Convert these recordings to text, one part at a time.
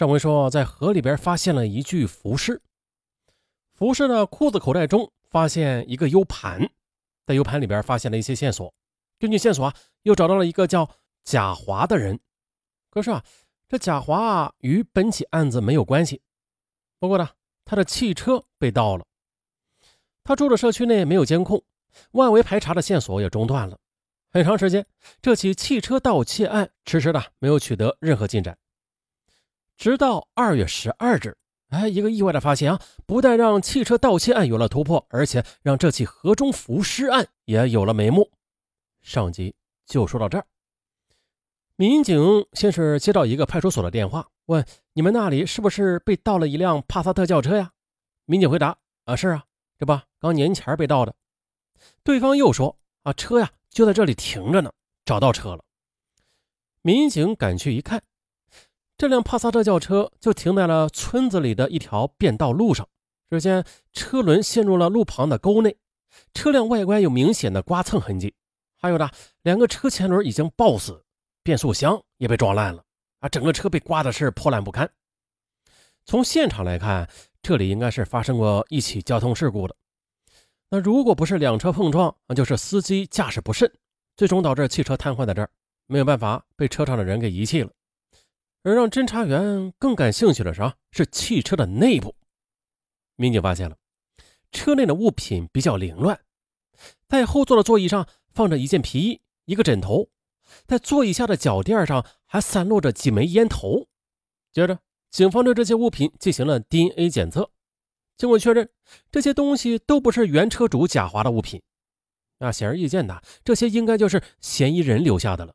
上回说在河里边发现了一具浮尸，浮尸的裤子口袋中发现一个 U 盘，在 U 盘里边发现了一些线索。根据线索啊，又找到了一个叫贾华的人。可是啊，这贾华啊与本起案子没有关系。不过呢，他的汽车被盗了，他住的社区内没有监控，外围排查的线索也中断了。很长时间，这起汽车盗窃案迟迟的没有取得任何进展。直到二月十二日，哎，一个意外的发现啊，不但让汽车盗窃案有了突破，而且让这起河中浮尸案也有了眉目。上集就说到这儿。民警先是接到一个派出所的电话，问你们那里是不是被盗了一辆帕萨特轿车呀？民警回答：啊，是啊，这不刚年前被盗的。对方又说：啊，车呀。就在这里停着呢，找到车了。民警赶去一看，这辆帕萨特轿车就停在了村子里的一条便道路上。只见车轮陷入了路旁的沟内，车辆外观有明显的刮蹭痕迹，还有的两个车前轮已经爆死，变速箱也被撞烂了啊！整个车被刮的是破烂不堪。从现场来看，这里应该是发生过一起交通事故的。那如果不是两车碰撞，那就是司机驾驶不慎，最终导致汽车瘫痪在这儿，没有办法被车上的人给遗弃了。而让侦查员更感兴趣的是，是汽车的内部。民警发现了车内的物品比较凌乱，在后座的座椅上放着一件皮衣、一个枕头，在座椅下的脚垫上还散落着几枚烟头。接着，警方对这些物品进行了 DNA 检测。经过确认，这些东西都不是原车主贾华的物品。那显而易见的，这些应该就是嫌疑人留下的了。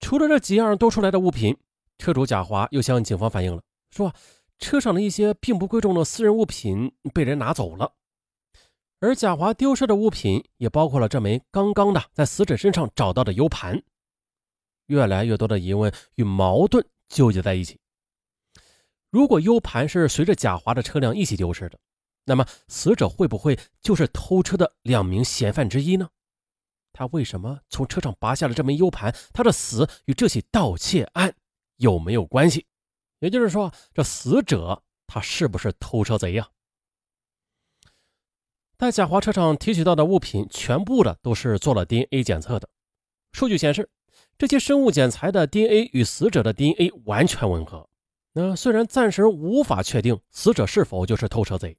除了这几样多出来的物品，车主贾华又向警方反映了，说车上的一些并不贵重的私人物品被人拿走了。而贾华丢失的物品也包括了这枚刚刚的在死者身上找到的 U 盘。越来越多的疑问与矛盾纠结在一起。如果 U 盘是随着贾华的车辆一起丢失的，那么死者会不会就是偷车的两名嫌犯之一呢？他为什么从车上拔下了这枚 U 盘？他的死与这起盗窃案有没有关系？也就是说，这死者他是不是偷车贼呀？在贾华车上提取到的物品，全部的都是做了 DNA 检测的。数据显示，这些生物检材的 DNA 与死者的 DNA 完全吻合。那虽然暂时无法确定死者是否就是偷车贼，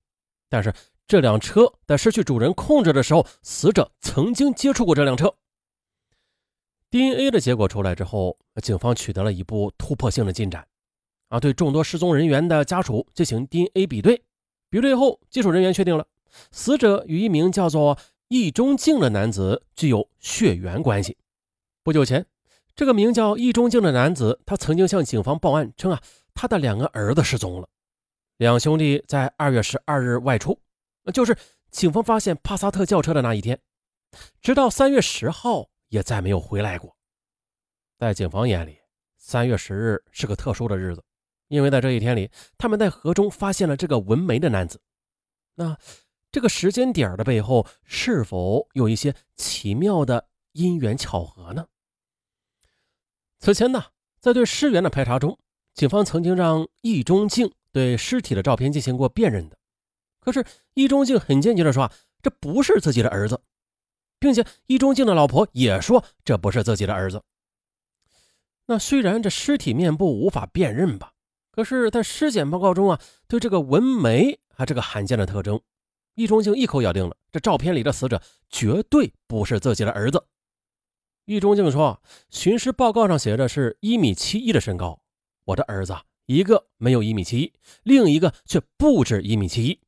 但是这辆车在失去主人控制的时候，死者曾经接触过这辆车。DNA 的结果出来之后，警方取得了一步突破性的进展，啊，对众多失踪人员的家属进行 DNA 比对，比对后，技术人员确定了死者与一名叫做易中敬的男子具有血缘关系。不久前，这个名叫易中敬的男子，他曾经向警方报案称啊。他的两个儿子失踪了，两兄弟在二月十二日外出，就是警方发现帕萨特轿车的那一天，直到三月十号也再没有回来过。在警方眼里，三月十日是个特殊的日子，因为在这一天里，他们在河中发现了这个纹眉的男子。那这个时间点的背后，是否有一些奇妙的因缘巧合呢？此前呢，在对尸源的排查中。警方曾经让易中敬对尸体的照片进行过辨认的，可是易中敬很坚决地说这不是自己的儿子，并且易中敬的老婆也说这不是自己的儿子。那虽然这尸体面部无法辨认吧，可是，在尸检报告中啊，对这个纹眉啊这个罕见的特征，易中敬一口咬定了这照片里的死者绝对不是自己的儿子。易中敬说，寻尸报告上写的是一米七一的身高。我的儿子一个没有一米七一，另一个却不止一米七一。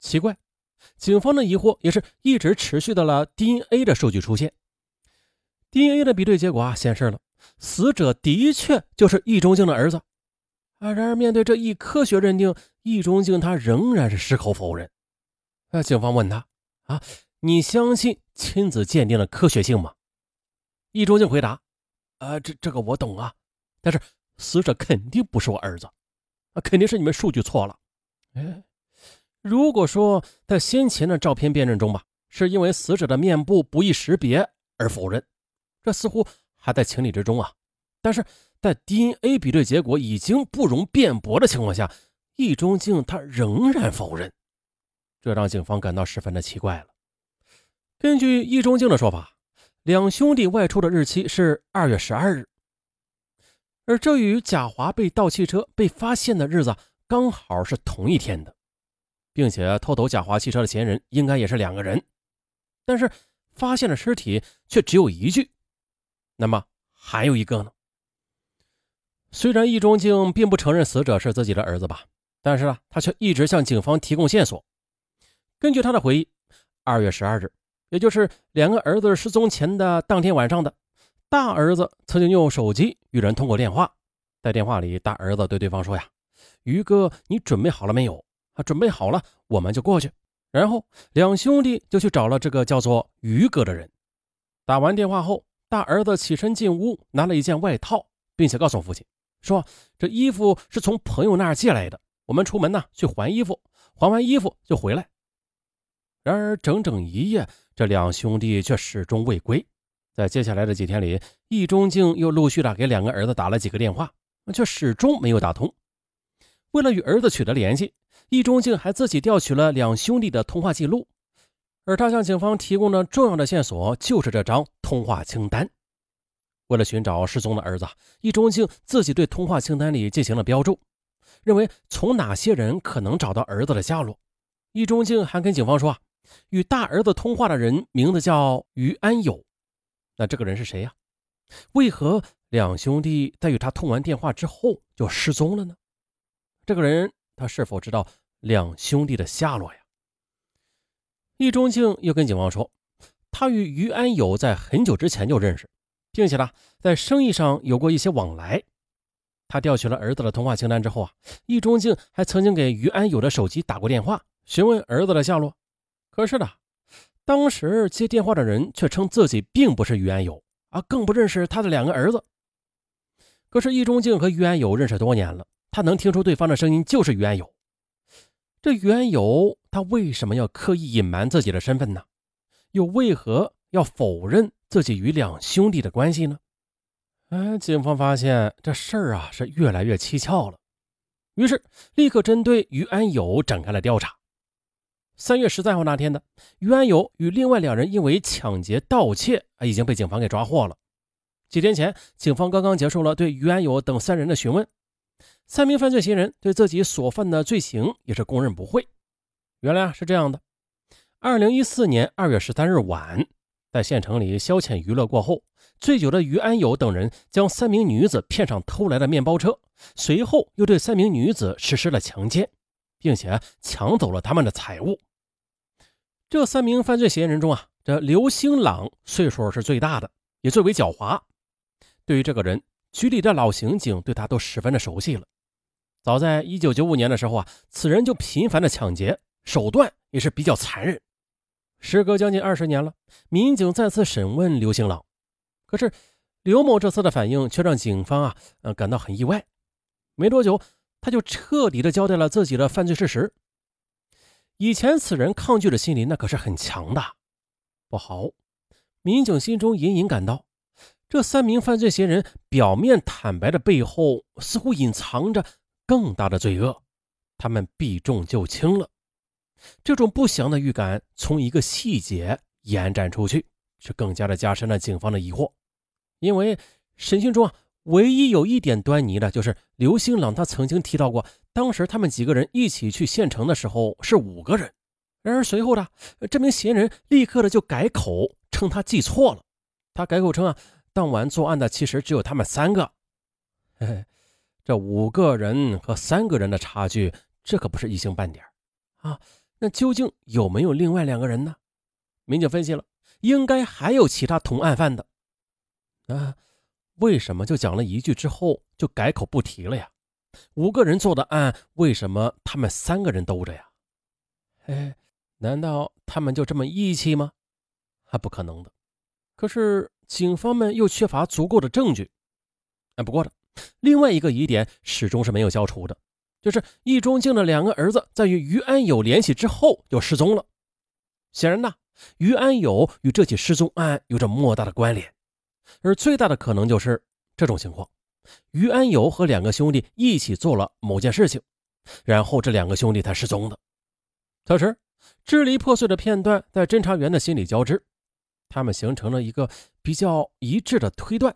奇怪，警方的疑惑也是一直持续到了 DNA 的数据出现。DNA 的比对结果啊显示了死者的确就是易中敬的儿子啊。然而面对这一科学认定，易中敬他仍然是矢口否认。那警方问他啊，你相信亲子鉴定的科学性吗？易中敬回答啊，这这个我懂啊。但是死者肯定不是我儿子，啊，肯定是你们数据错了。哎，如果说在先前的照片辨认中吧，是因为死者的面部不易识别而否认，这似乎还在情理之中啊。但是在 DNA 比对结果已经不容辩驳的情况下，易中敬他仍然否认，这让警方感到十分的奇怪了。根据易中敬的说法，两兄弟外出的日期是二月十二日，而这与贾华被盗汽车被发现的日子刚好是同一天的，并且偷走假华汽车的嫌疑人应该也是两个人，但是发现的尸体却只有一具，那么还有一个呢？虽然易中敬并不承认死者是自己的儿子吧，但是呢，他却一直向警方提供线索。根据他的回忆，二月十二日，也就是两个儿子失踪前的当天晚上的，大儿子曾经用手机与人通过电话。在电话里，大儿子对对方说：“呀，于哥，你准备好了没有？啊，准备好了，我们就过去。”然后两兄弟就去找了这个叫做于哥的人。打完电话后，大儿子起身进屋，拿了一件外套，并且告诉父亲。说这衣服是从朋友那儿借来的，我们出门呢去还衣服，还完衣服就回来。然而整整一夜，这两兄弟却始终未归。在接下来的几天里，易中敬又陆续的给两个儿子打了几个电话，却始终没有打通。为了与儿子取得联系，易中敬还自己调取了两兄弟的通话记录，而他向警方提供的重要的线索就是这张通话清单。为了寻找失踪的儿子，易中敬自己对通话清单里进行了标注，认为从哪些人可能找到儿子的下落。易中敬还跟警方说，与大儿子通话的人名字叫于安友。那这个人是谁呀？为何两兄弟在与他通完电话之后就失踪了呢？这个人他是否知道两兄弟的下落呀？易中敬又跟警方说，他与于安友在很久之前就认识。并且呢，在生意上有过一些往来。他调取了儿子的通话清单之后啊，易中敬还曾经给于安友的手机打过电话，询问儿子的下落。可是呢，当时接电话的人却称自己并不是于安友啊，更不认识他的两个儿子。可是易中敬和于安友认识多年了，他能听出对方的声音就是于安友。这于安友他为什么要刻意隐瞒自己的身份呢？又为何要否认？自己与两兄弟的关系呢？哎，警方发现这事儿啊是越来越蹊跷了，于是立刻针对于安友展开了调查。三月十三号那天的于安友与另外两人因为抢劫、盗窃啊已经被警方给抓获了。几天前，警方刚刚结束了对于安友等三人的询问，三名犯罪嫌疑人对自己所犯的罪行也是供认不讳。原来啊是这样的，二零一四年二月十三日晚。在县城里消遣娱乐过后，醉酒的于安友等人将三名女子骗上偷来的面包车，随后又对三名女子实施了强奸，并且抢走了他们的财物。这三名犯罪嫌疑人中啊，这刘兴朗岁数是最大的，也最为狡猾。对于这个人，局里的老刑警对他都十分的熟悉了。早在一九九五年的时候啊，此人就频繁的抢劫，手段也是比较残忍。时隔将近二十年了，民警再次审问刘兴朗，可是刘某这次的反应却让警方啊，呃感到很意外。没多久，他就彻底的交代了自己的犯罪事实。以前此人抗拒的心理那可是很强的。不好，民警心中隐隐感到，这三名犯罪嫌疑人表面坦白的背后，似乎隐藏着更大的罪恶，他们避重就轻了。这种不祥的预感从一个细节延展出去，是更加的加深了警方的疑惑。因为审讯中啊，唯一有一点端倪的就是刘兴朗，他曾经提到过，当时他们几个人一起去县城的时候是五个人。然而随后的这名嫌疑人立刻的就改口，称他记错了。他改口称啊，当晚作案的其实只有他们三个。嘿嘿，这五个人和三个人的差距，这可不是一星半点啊。那究竟有没有另外两个人呢？民警分析了，应该还有其他同案犯的。啊，为什么就讲了一句之后就改口不提了呀？五个人做的案，为什么他们三个人兜着呀？哎，难道他们就这么义气吗？还不可能的。可是警方们又缺乏足够的证据。哎，不过呢，另外一个疑点始终是没有消除的。就是易中敬的两个儿子在与于安友联系之后就失踪了。显然呢，于安友与这起失踪案有着莫大的关联，而最大的可能就是这种情况：于安友和两个兄弟一起做了某件事情，然后这两个兄弟才失踪的。此时，支离破碎的片段在侦查员的心里交织，他们形成了一个比较一致的推断，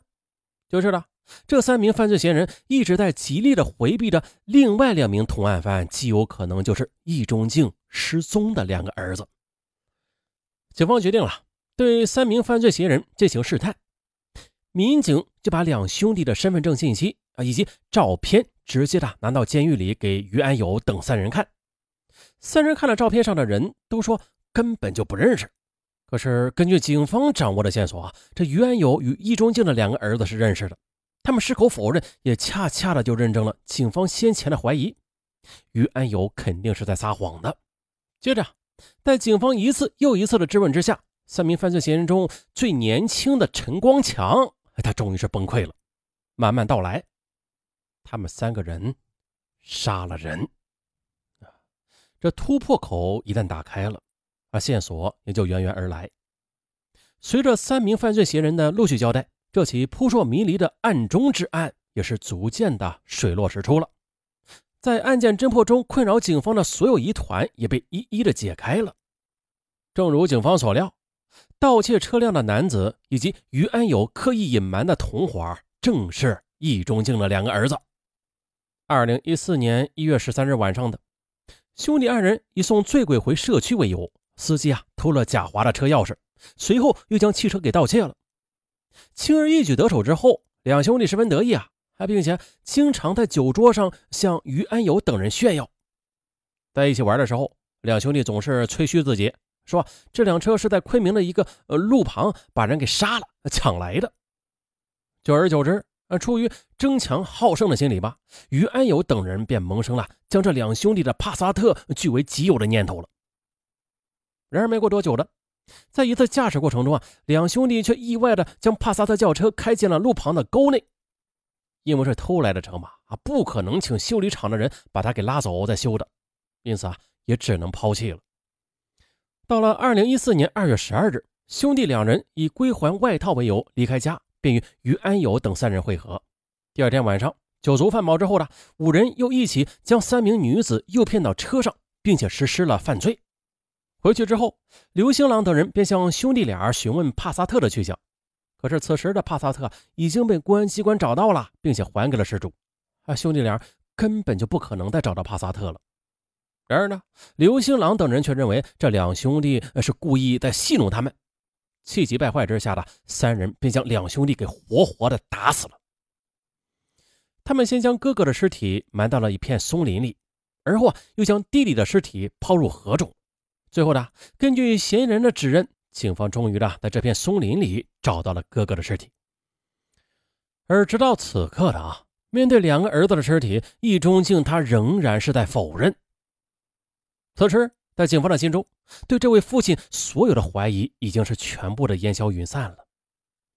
就是呢，这三名犯罪嫌疑人一直在极力的回避着另外两名同案犯，极有可能就是易中敬失踪的两个儿子。警方决定了对三名犯罪嫌疑人进行试探，民警就把两兄弟的身份证信息啊以及照片直接的拿到监狱里给于安友等三人看。三人看了照片上的人，都说根本就不认识。可是根据警方掌握的线索啊，这于安友与易中敬的两个儿子是认识的。他们矢口否认，也恰恰的就认证了警方先前的怀疑：于安友肯定是在撒谎的。接着，在警方一次又一次的质问之下，三名犯罪嫌疑人中最年轻的陈光强，他终于是崩溃了。慢慢道来，他们三个人杀了人。这突破口一旦打开了，线索也就源源而来。随着三名犯罪嫌疑人的陆续交代，这起扑朔迷离的案中之案也是逐渐的水落石出了。在案件侦破中困扰警方的所有疑团也被一一的解开了。正如警方所料，盗窃车辆的男子以及于安友刻意隐瞒的同伙，正是易中敬的两个儿子。二零一四年一月十三日晚上的。兄弟二人以送醉鬼回社区为由，司机啊偷了贾华的车钥匙，随后又将汽车给盗窃了。轻而易举得手之后，两兄弟十分得意啊，还并且经常在酒桌上向于安友等人炫耀。在一起玩的时候，两兄弟总是吹嘘自己，说这辆车是在昆明的一个呃路旁把人给杀了抢来的。久而久之。而出于争强好胜的心理吧，于安友等人便萌生了将这两兄弟的帕萨特据为己有的念头了。然而没过多久的，在一次驾驶过程中啊，两兄弟却意外的将帕萨特轿车开进了路旁的沟内。因为是偷来的车嘛，啊，不可能请修理厂的人把它给拉走再修的，因此啊，也只能抛弃了。到了二零一四年二月十二日，兄弟两人以归还外套为由离开家。并与于安友等三人会合。第二天晚上，酒足饭饱之后呢，五人又一起将三名女子诱骗到车上，并且实施了犯罪。回去之后，刘兴郎等人便向兄弟俩询问帕萨特的去向。可是此时的帕萨特已经被公安机关找到了，并且还给了失主。啊，兄弟俩根本就不可能再找到帕萨特了。然而呢，刘兴郎等人却认为这两兄弟是故意在戏弄他们。气急败坏之下的三人便将两兄弟给活活的打死了。他们先将哥哥的尸体埋到了一片松林里，而后又将弟弟的尸体抛入河中。最后呢，根据嫌疑人的指认，警方终于的在这片松林里找到了哥哥的尸体。而直到此刻的啊，面对两个儿子的尸体，易中敬他仍然是在否认。此时。在警方的心中，对这位父亲所有的怀疑已经是全部的烟消云散了。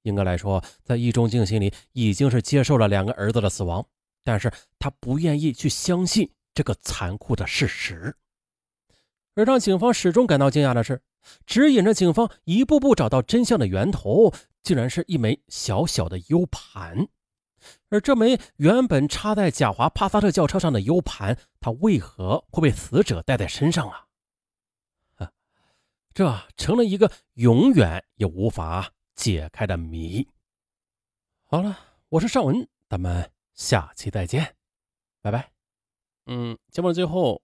应该来说，在易中敬心里已经是接受了两个儿子的死亡，但是他不愿意去相信这个残酷的事实。而让警方始终感到惊讶的是，指引着警方一步步找到真相的源头，竟然是一枚小小的 U 盘。而这枚原本插在贾华帕萨特轿车上的 U 盘，它为何会被死者带在身上啊？这成了一个永远也无法解开的谜。好了，我是尚文，咱们下期再见，拜拜。嗯，节目的最后，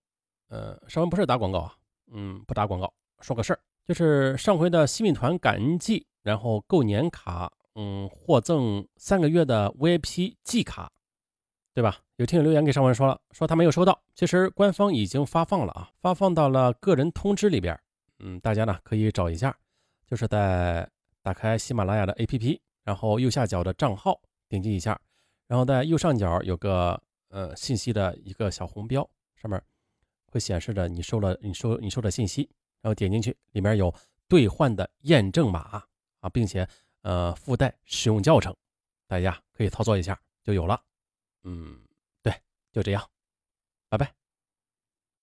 呃，尚文不是打广告啊，嗯，不打广告，说个事儿，就是上回的新米团感恩季，然后购年卡，嗯，获赠三个月的 VIP 季卡，对吧？有听友留言给尚文说了，说他没有收到，其实官方已经发放了啊，发放到了个人通知里边。嗯，大家呢可以找一下，就是在打开喜马拉雅的 APP，然后右下角的账号点击一下，然后在右上角有个呃信息的一个小红标，上面会显示着你收了你收你收的信息，然后点进去，里面有兑换的验证码啊，并且呃附带使用教程，大家可以操作一下就有了。嗯，对，就这样，拜拜。